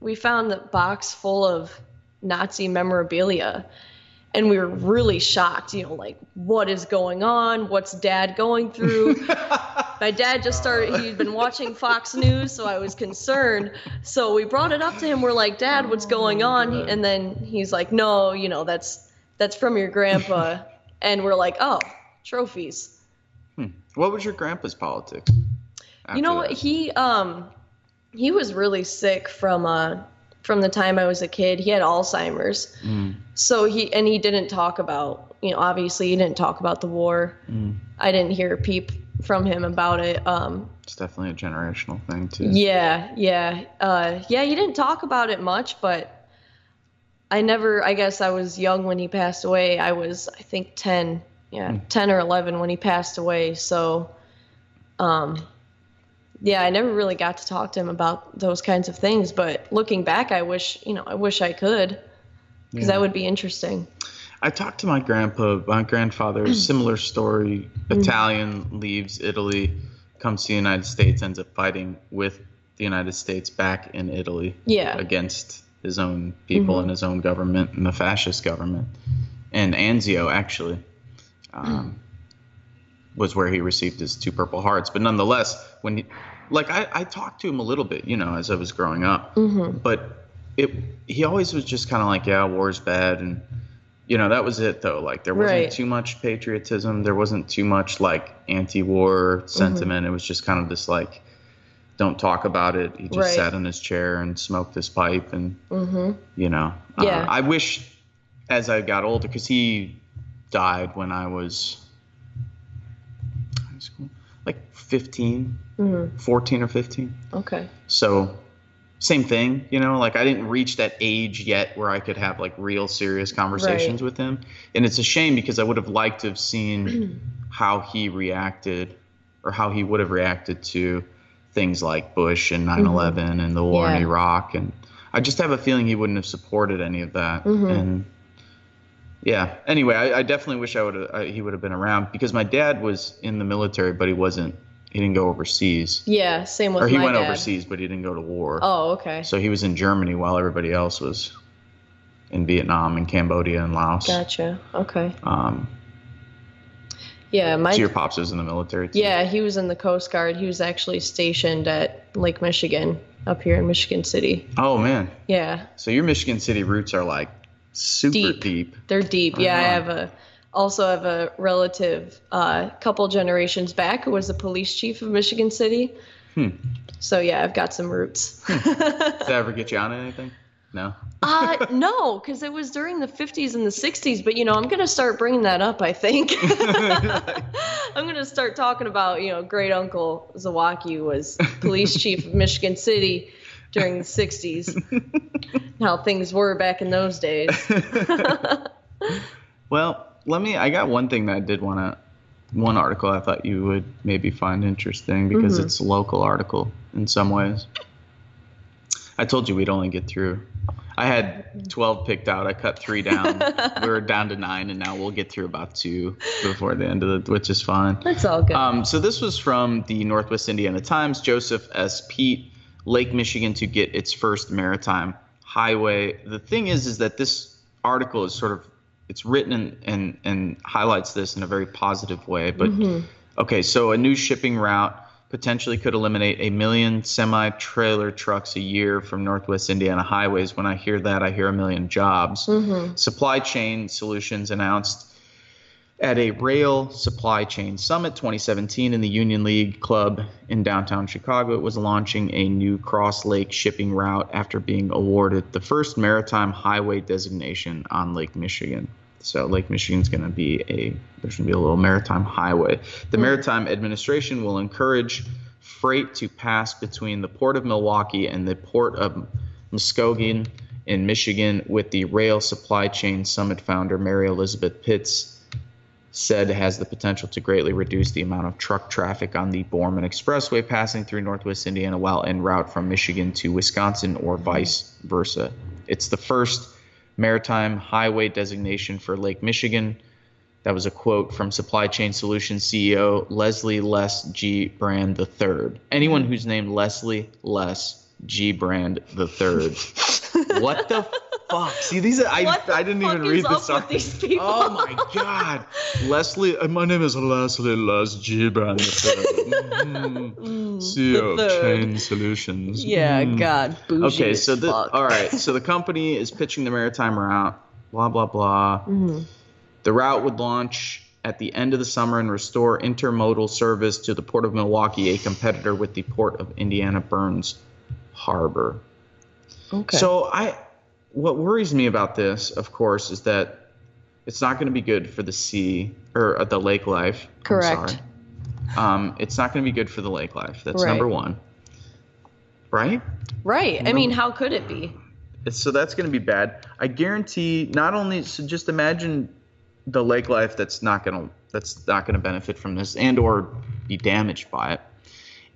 we found the box full of Nazi memorabilia. And we were really shocked, you know, like, what is going on? What's dad going through? My dad just started he'd been watching fox news so i was concerned. So we brought it up to him. We're like dad what's going on? And then he's like no you know that's that's from your grandpa. And we're like oh trophies. Hmm. What was your grandpa's politics? you know that? he um he was really sick from uh from the time i was a kid. He had alzheimer's. Mm, so he and he didn't talk about you know obviously he didn't talk about the war. Mm. i didn't hear a peep from him about it um It's definitely a generational thing too. Yeah, yeah, uh, yeah. He didn't talk about it much, but I never. I guess I was young when he passed away. I was, I think, ten. Yeah, Hmm. ten or eleven when he passed away. So, um, yeah, I never really got to talk to him about those kinds of things. But looking back, I wish, you know, I wish I could, because Yeah. that would be interesting. I talked to my grandpa, my grandfather, similar story. Italian leaves Italy, comes to the United States, ends up fighting with the United States back in Italy Yeah, against his own people and his own government and the fascist government. And Anzio actually um, was where he received his two Purple Hearts. But nonetheless, when he, like I, I talked to him a little bit, you know, as I was growing up hmm but it he always was just kind of like yeah war's bad and you know that was it though. Like there wasn't Right. too much patriotism. There wasn't too much like anti-war sentiment. It was just kind of this like don't talk about it. He just Right. sat in his chair and smoked his pipe and hmm you know. Yeah. uh, i wish as i got older because he died when i was high school like 15 hmm 14 or 15 Okay. so same thing, you know, like I didn't reach that age yet where I could have like real serious conversations Right. with him. And it's a shame because I would have liked to have seen how he reacted or how he would have reacted to things like Bush and 9/11 and the war in Mm-hmm. Iraq and I just have a feeling he wouldn't have supported any of that. Mhm. And yeah, anyway, I, I definitely wish I would he would have been around because my dad was in the military but he wasn't he didn't go overseas. Yeah. Same with Or he went dad. overseas, but he didn't go to war. Oh, okay. So he was in Germany while everybody else was in Vietnam and Cambodia and Laos. Gotcha. Okay. Um, Yeah, my so your pops was in the military too. Yeah, he was in the Coast Guard. He was actually stationed at Lake Michigan up here in Michigan City. Oh man. Yeah, So your Michigan City roots are like super Deep. deep. they're deep. Yeah, I Uh-huh. have a also have a relative a uh, couple generations back who was the police chief of Michigan City. Hmm. So yeah, I've got some roots. Did that ever get you on anything? No. uh, no, because it was during the 50s and the 60s. But you know, I'm gonna start bringing that up. I think I'm gonna start talking about you know great uncle Zawaki was police chief of Michigan City during the 60s. How things were back in those days. well, let me. I got one thing that I did want to. One article I thought you would maybe find interesting because Mhm. it's a local article in some ways. I told you we'd only get through. I had 12 picked out. I cut three down. we were down to nine, and now we'll get through about two before the end of the, which is fine. That's all good. Um, so this was from the Northwest Indiana Times. Joseph S. Pete, Lake Michigan to get its first maritime highway. The thing is, is that this article is sort of it's written and and, and highlights this in a very positive way. But Mhm. okay, so a new shipping route potentially could eliminate a million semi trailer trucks a year from Northwest Indiana highways. When I hear that, I hear a million jobs. Mhm. Supply Chain Solutions announced at a Rail Supply Chain Summit 2017 in the Union League Club in downtown Chicago. It was launching a new Cross Lake shipping route after being awarded the first maritime highway designation on Lake Michigan. So Lake Michigan's going to be a there's going to be a little maritime highway. The hmm. Maritime Administration will encourage freight to pass between the Port of Milwaukee and the Port of Muskegon in Michigan with the Rail Supply Chain Summit founder Mary Elizabeth Pitts said has the potential to greatly reduce the amount of truck traffic on the Borman Expressway passing through Northwest Indiana while en route from Michigan to Wisconsin or vice versa. It's the first maritime highway designation for Lake Michigan. That was a quote from Supply Chain Solutions CEO Leslie Less G. Brand III. Anyone who's named Leslie Less G. Brand III. what the fuck? See, these are, I, the I didn't even read this. article. these people? Oh my god, Leslie. uh, My name is Leslie Les Gibran, mm, CEO of. Chain Solutions. Yeah, Mm. God, Okay, so the all right, so the company is pitching the maritime route. Blah blah blah. Mhm. The route would launch at the end of the summer and restore intermodal service to the port of Milwaukee, a competitor with the port of Indiana Burns Harbor. Okay. So I, what worries me about this, of course, is that it's not going to be good for the sea or uh, the lake life. Correct. sorry. Um, it's not going to be good for the lake life. That's Right. number one. Right? right. I mean, how could it be? So that's going to be bad. I guarantee. Not only so, just imagine the lake life that's not going to that's not going to benefit from this and or be damaged by it.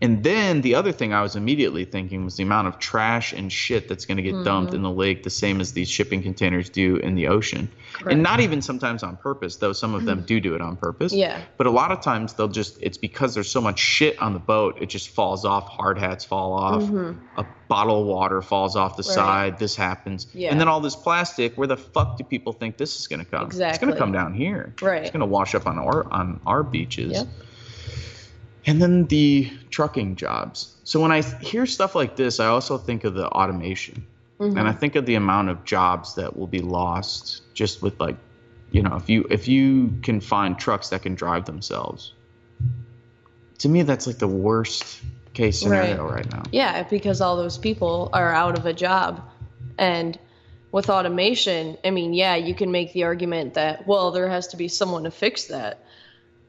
And then the other thing I was immediately thinking was the amount of trash and shit that's going to get dumped in the lake, the same as these shipping containers do in the ocean. Correct. And not even sometimes on purpose, though some of them do do it on purpose. Yeah. But a lot of times they'll just, it's because there's so much shit on the boat, it just falls off. Hard hats fall off. A bottle of water falls off the Mm-hmm. Right. side. This happens. Yeah. And then all this plastic, where the fuck do people think this is going to come? Exactly. It's going to come down here. Right. It's going to wash up on our, on our beaches. Yep. And then the trucking jobs. So when I hear stuff like this, I also think of the automation. Mm-hmm. And I think of the amount of jobs that will be lost just with like, you know, if you if you can find trucks that can drive themselves. To me that's like the worst case scenario right, now. Yeah, because all those people are out of a job. And with automation, I mean, yeah, you can make the argument that, well, there has to be someone to fix that,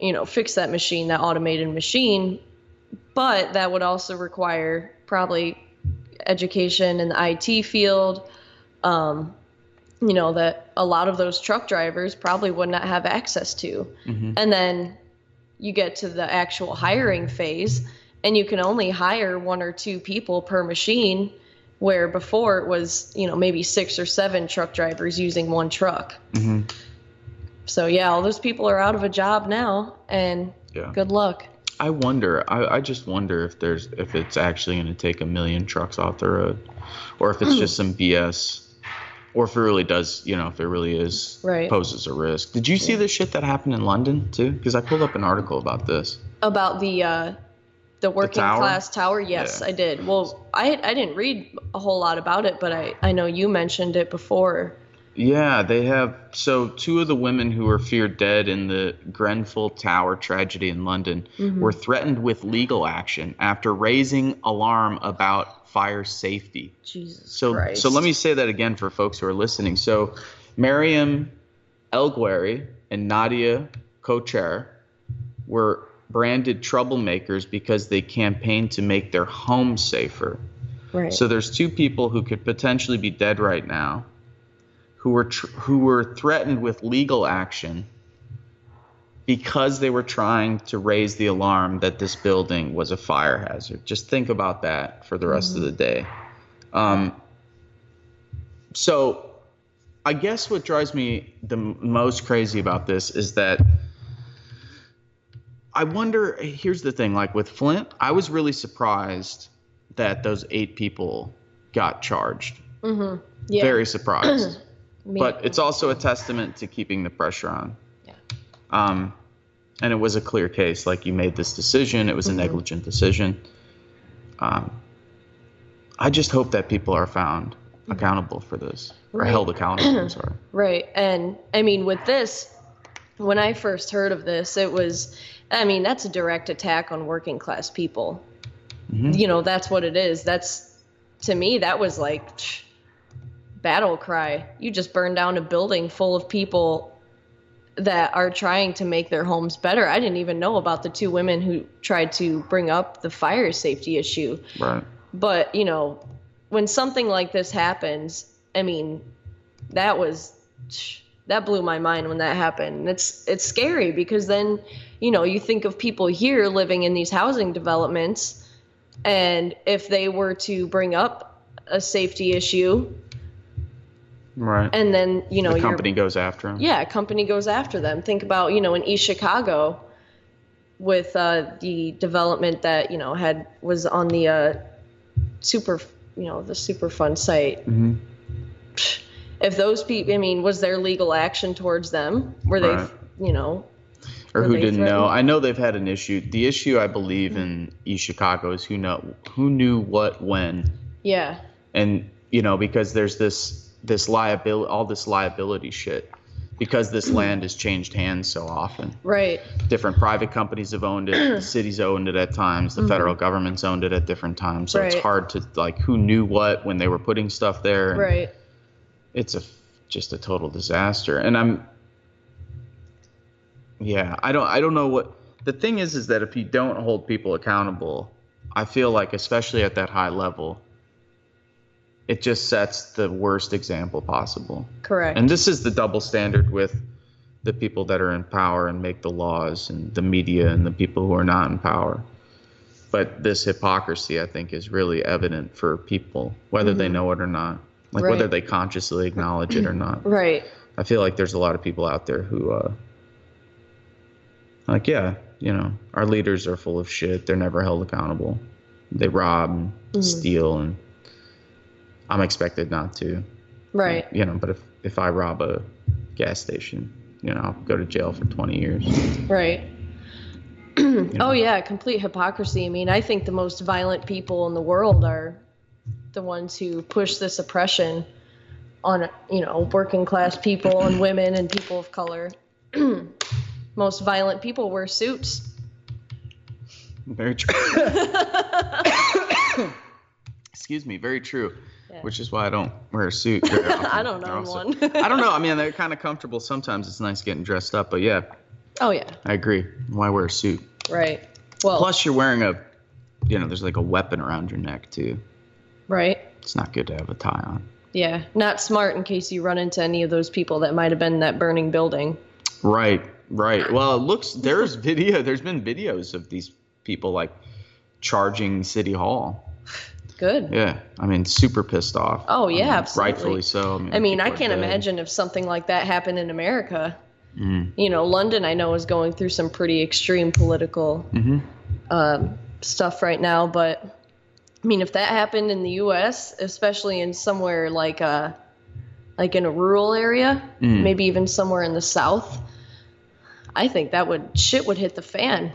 you know, fix that machine, that automated machine. But that would also require probably education in the IT field. Um, you know, that a lot of those truck drivers probably would not have access to. And then you get to the actual hiring phase and you can only hire one or two people per machine where before it was you know maybe six or seven truck drivers using one truck Mhm. So yeah all those people are out of a job now and Yeah. good luck I wonder. I, I just wonder if there's if it's actually going to take a million trucks off the road, or if it's just some BS, or if it really does. You know, if it really is Right. poses a risk. Did you see the shit that happened in London too? Because I pulled up an article about this. about the uh the working tower? class tower yes Yeah. i did well i i didn't read a whole lot about it but i i know you mentioned it before Yeah, they have. So, two of the women who were feared dead in the Grenfell Tower tragedy in London mm-hmm. were threatened with legal action after raising alarm about fire safety. jesus So, Christ. so let me say that again for folks who are listening. So, Mariem Elgwahry and Nadia Choucair were branded troublemakers because they campaigned to make their home safer. right So there's two people who could potentially be dead right now, who were tr- who were threatened with legal action because they were trying to raise the alarm that this building was a fire hazard. Just think about that for the rest of the day. Um, so I guess what drives me the most crazy about this is that I wonder. Here's the thing: like with Flint, I was really surprised that those eight people got charged. mm-hmm. yeah Very surprised. But it's also a testament to keeping the pressure on. Yeah. Um, and it was a clear case. Like you made this decision. It was Mm-hmm. a negligent decision. Um, I just hope that people are found accountable for this or Right. held accountable. I'm sorry. Right. And I mean, with this, when I first heard of this, it was, I mean, that's a direct attack on working class people. Mhm. You know, that's what it is. That's, to me, that was like battle cry. You just burned down a building full of people that are trying to make their homes better. I didn't even know about the two women who tried to bring up the fire safety issue. Right. But, you know, when something like this happens, I mean, that was that blew my mind when that happened. It's it's scary because then, you know, you think of people here living in these housing developments and if they were to bring up a safety issue Right. and then, you know, the company goes after them. yeah, a company goes after them. Think about, you know, in East Chicago with uh, the development that, you know, had was on the uh, super, you know, the Superfund site. Mhm. if those people, I mean, was there legal action towards them? Were they, Right. you know, or who didn't know. I know they've had an issue. The issue I believe in East Chicago is who know who knew what when, yeah, and you know because there's this this liability, all this liability shit, because this land has changed hands so often. right, Different private companies have owned it, the cities owned it at times, the federal government's owned it at different times. So it's Mm-hmm. Hard to like who knew what when they were putting stuff there. right, It's a just a total disaster, and I'm yeah, I don't I don't know what the thing is is that if you don't hold people accountable, I feel like especially at that high level, it just sets the worst example possible. correct. And this is the double standard with the people that are in power and make the laws and the media and the people who are not in power. But this hypocrisy, I think, is really evident for people, whether they know it or not, like whether they consciously acknowledge it or not. right, I feel like there's a lot of people out there who, uh, like, yeah, you know, our leaders are full of shit. They're never held accountable. They rob and Mm-hmm. steal, and I'm expected not to. right, You know, but if if I rob a gas station, you know, I'll go to jail for 20 years. right. Oh yeah, complete hypocrisy. I mean, I think the most violent people in the world are the ones who push this oppression on, you know, working class people and women and people of color. most violent people wear suits. Very true. Excuse me, very true. Yeah. Which is why I don't wear a suit. I don't own also- one. I don't know. I mean, they're kind of comfortable. Sometimes it's nice getting dressed up, but yeah, Oh yeah, I agree. Why wear a suit? right. Well, Plus, you're wearing a, you know, there's like a weapon around your neck too. right. It's not good to have a tie on. Yeah, not smart in case you run into any of those people that might have been in that burning building. Right, right. Well, it looks there's video. There's been videos of these people like charging City Hall. Good. Yeah, I mean, super pissed off. Oh, I yeah, mean, absolutely. Rightfully so. I mean, I people are can't imagine if something like that happened in America. Mhm. You know, London, I know, is going through some pretty extreme political Mhm. um, stuff right now. But I mean, if that happened in the U.S., especially in somewhere like uh like in a rural area, Mm. maybe even somewhere in the South, I think that would shit would hit the fan.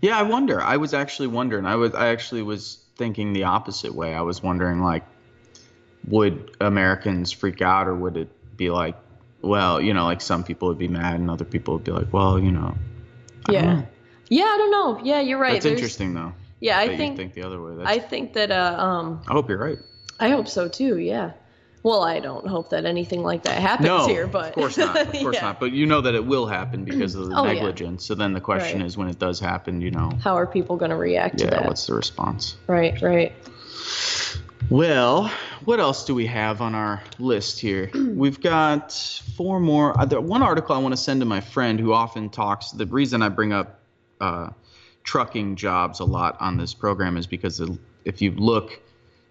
Yeah, I wonder. I was actually wondering. I was I actually was thinking the opposite way. I was wondering like would Americans freak out or would it be like well, you know, like some people would be mad and other people would be like, well, you know. I Yeah. know. Yeah, I don't know. Yeah, you're right. That's There's- interesting though. Yeah, I think think the other way. That's, I think that uh, um I hope you're right. I hope so too. Yeah. Well, I don't hope that anything like that happens No, here, but of course not. Of course Yeah. not. But you know that it will happen because of the Oh, yeah. negligence. So then the question Right. is, when it does happen, you know, How are people going to react to yeah, that? what's the response? Right, right. Well, what else do we have on our list here? We've got four more. Uh, one article I want to send to my friend who often talks. The reason I bring up uh, trucking jobs a lot on this program is because if you look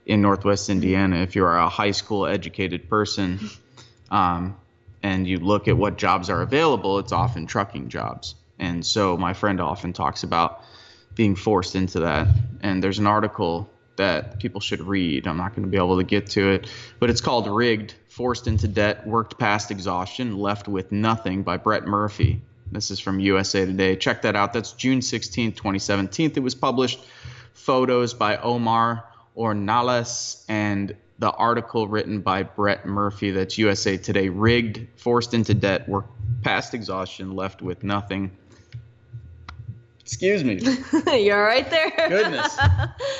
in Northwest Indiana, if you're a high school educated person, um, and you look at what jobs are available, it's often trucking jobs. And so my friend often talks about being forced into that. And there's an article that people should read. I'm not going to be able to get to it, but it's called Rigged Forced into Debt, Worked Past Exhaustion, Left with Nothing by Brett Murphy. This is from USA Today. Check that out. That's June 16th, 2017. It was published. Photos by Omar Ornelas and the article written by Brett Murphy. That's USA Today. Rigged, forced into debt, worked past exhaustion, left with nothing. Excuse me. You're right there? Goodness.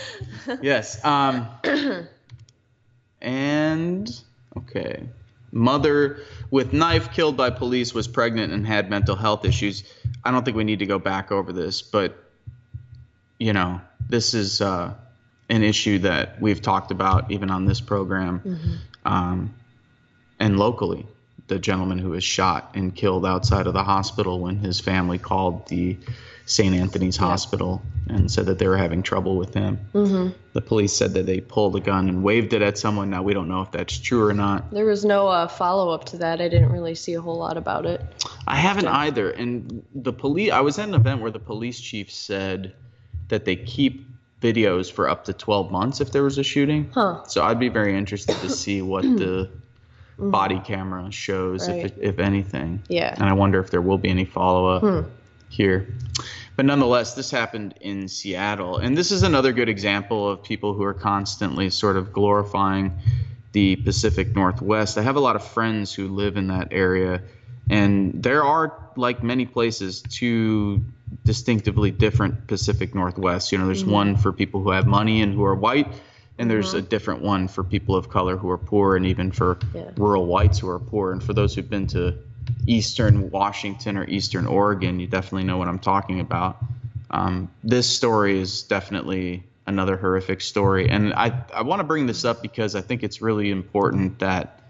yes. Um, and okay, mother with knife killed by police was pregnant and had mental health issues. I don't think we need to go back over this, but you know, this is uh, an issue that we've talked about even on this program, um, and locally. The gentleman who was shot and killed outside of the hospital when his family called the St. Anthony's Hospital and said that they were having trouble with him. hmm The police said that they pulled a gun and waved it at someone. Now we don't know if that's true or not. There was no uh, follow up to that. I didn't really see a whole lot about it. I haven't either. And the police, I was at an event where the police chief said that they keep videos for up to 12 months if there was a shooting. Huh. So I'd be very interested to see what the mm-hmm. body camera shows, right. if, if anything. Yeah. And I wonder if there will be any follow up hmm. here. But nonetheless, this happened in Seattle. And this is another good example of people who are constantly sort of glorifying the Pacific Northwest. I have a lot of friends who live in that area. And there are, like many places, two distinctively different Pacific Northwest. You know, there's mm-hmm. one for people who have money and who are white, and there's mm-hmm. a different one for people of color who are poor, and even for yeah. rural whites who are poor. And for those who've been to Eastern Washington or Eastern Oregon, you definitely know what I'm talking about. Um, this story is definitely another horrific story, and I I want to bring this up because I think it's really important that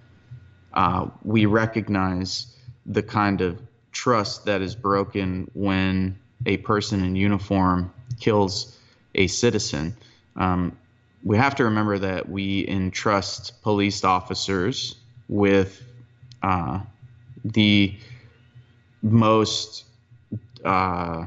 uh, we recognize the kind of trust that is broken when a person in uniform kills a citizen. Um, we have to remember that we entrust police officers with uh, the most, uh,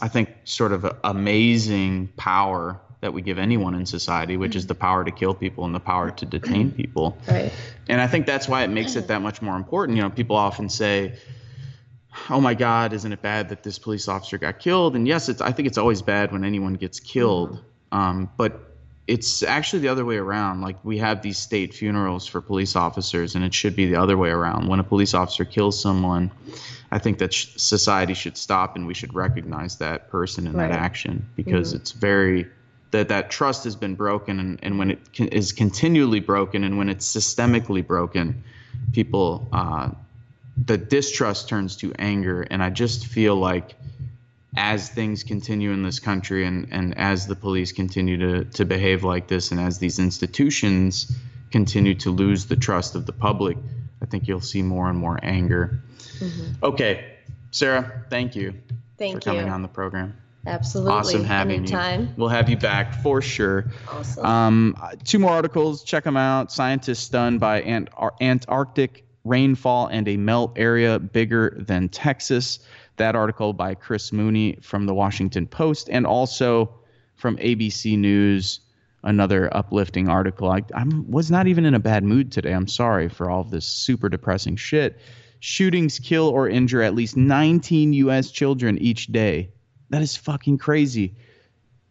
I think, sort of amazing power that we give anyone in society, which is the power to kill people and the power to detain people. Right. And I think that's why it makes it that much more important. You know, people often say, oh my God, isn't it bad that this police officer got killed? And yes, it's I think it's always bad when anyone gets killed. Mm-hmm. Um, but it's actually the other way around. Like we have these state funerals for police officers, and it should be the other way around. When a police officer kills someone, I think that sh- society should stop and we should recognize that person and right. that action because mm-hmm. it's very that that trust has been broken, and, and when it is continually broken, and when it's systemically broken, people. Uh, the distrust turns to anger and i just feel like as things continue in this country and, and as the police continue to, to behave like this and as these institutions continue to lose the trust of the public i think you'll see more and more anger mm-hmm. okay sarah thank you thank for coming you. on the program Absolutely. Awesome having Anytime. you. We'll have you back for sure. Awesome. Um, two more articles. Check them out. Scientists stunned by Ant- Antarctic rainfall and a melt area bigger than Texas. That article by Chris Mooney from the Washington Post and also from ABC News, another uplifting article. I i was not even in a bad mood today. I'm sorry for all of this super depressing shit. Shootings kill or injure at least 19 U.S. children each day. That is fucking crazy.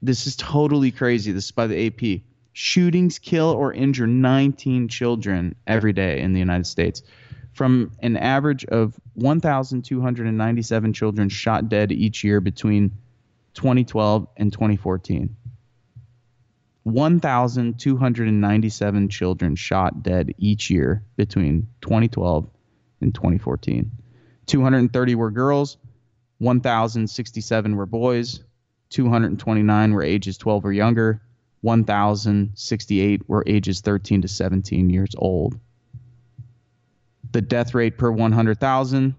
This is totally crazy. This is by the AP. Shootings kill or injure 19 children every day in the United States from an average of 1,297 children shot dead each year between 2012 and 2014. 1,297 children shot dead each year between 2012 and 2014. 230 were girls, 1,067 were boys, 229 were ages 12 or younger, 1,068 were ages 13 to 17 years old the death rate per 100,000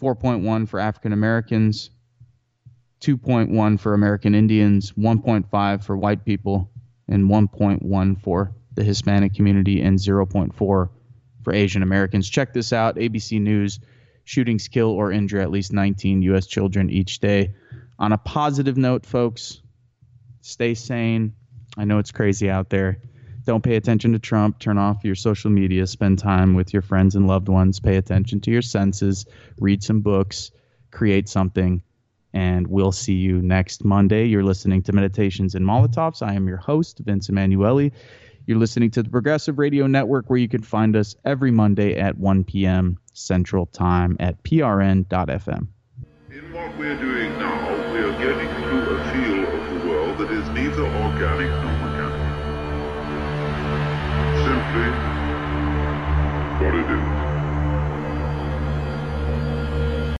4.1 for African Americans, 2.1 for American Indians, 1.5 for white people, and 1.1 for the Hispanic community, and 0.4 for Asian Americans. Check this out ABC News shootings kill or injure at least 19 U.S. children each day. On a positive note, folks, stay sane. I know it's crazy out there. Don't pay attention to Trump. Turn off your social media. Spend time with your friends and loved ones. Pay attention to your senses. Read some books. Create something. And we'll see you next Monday. You're listening to Meditations and Molotovs. I am your host, Vince Emanuele. You're listening to the Progressive Radio Network, where you can find us every Monday at 1 p.m. Central Time at prn.fm. In what we're doing now, we are getting through neither organic nor simply what it is.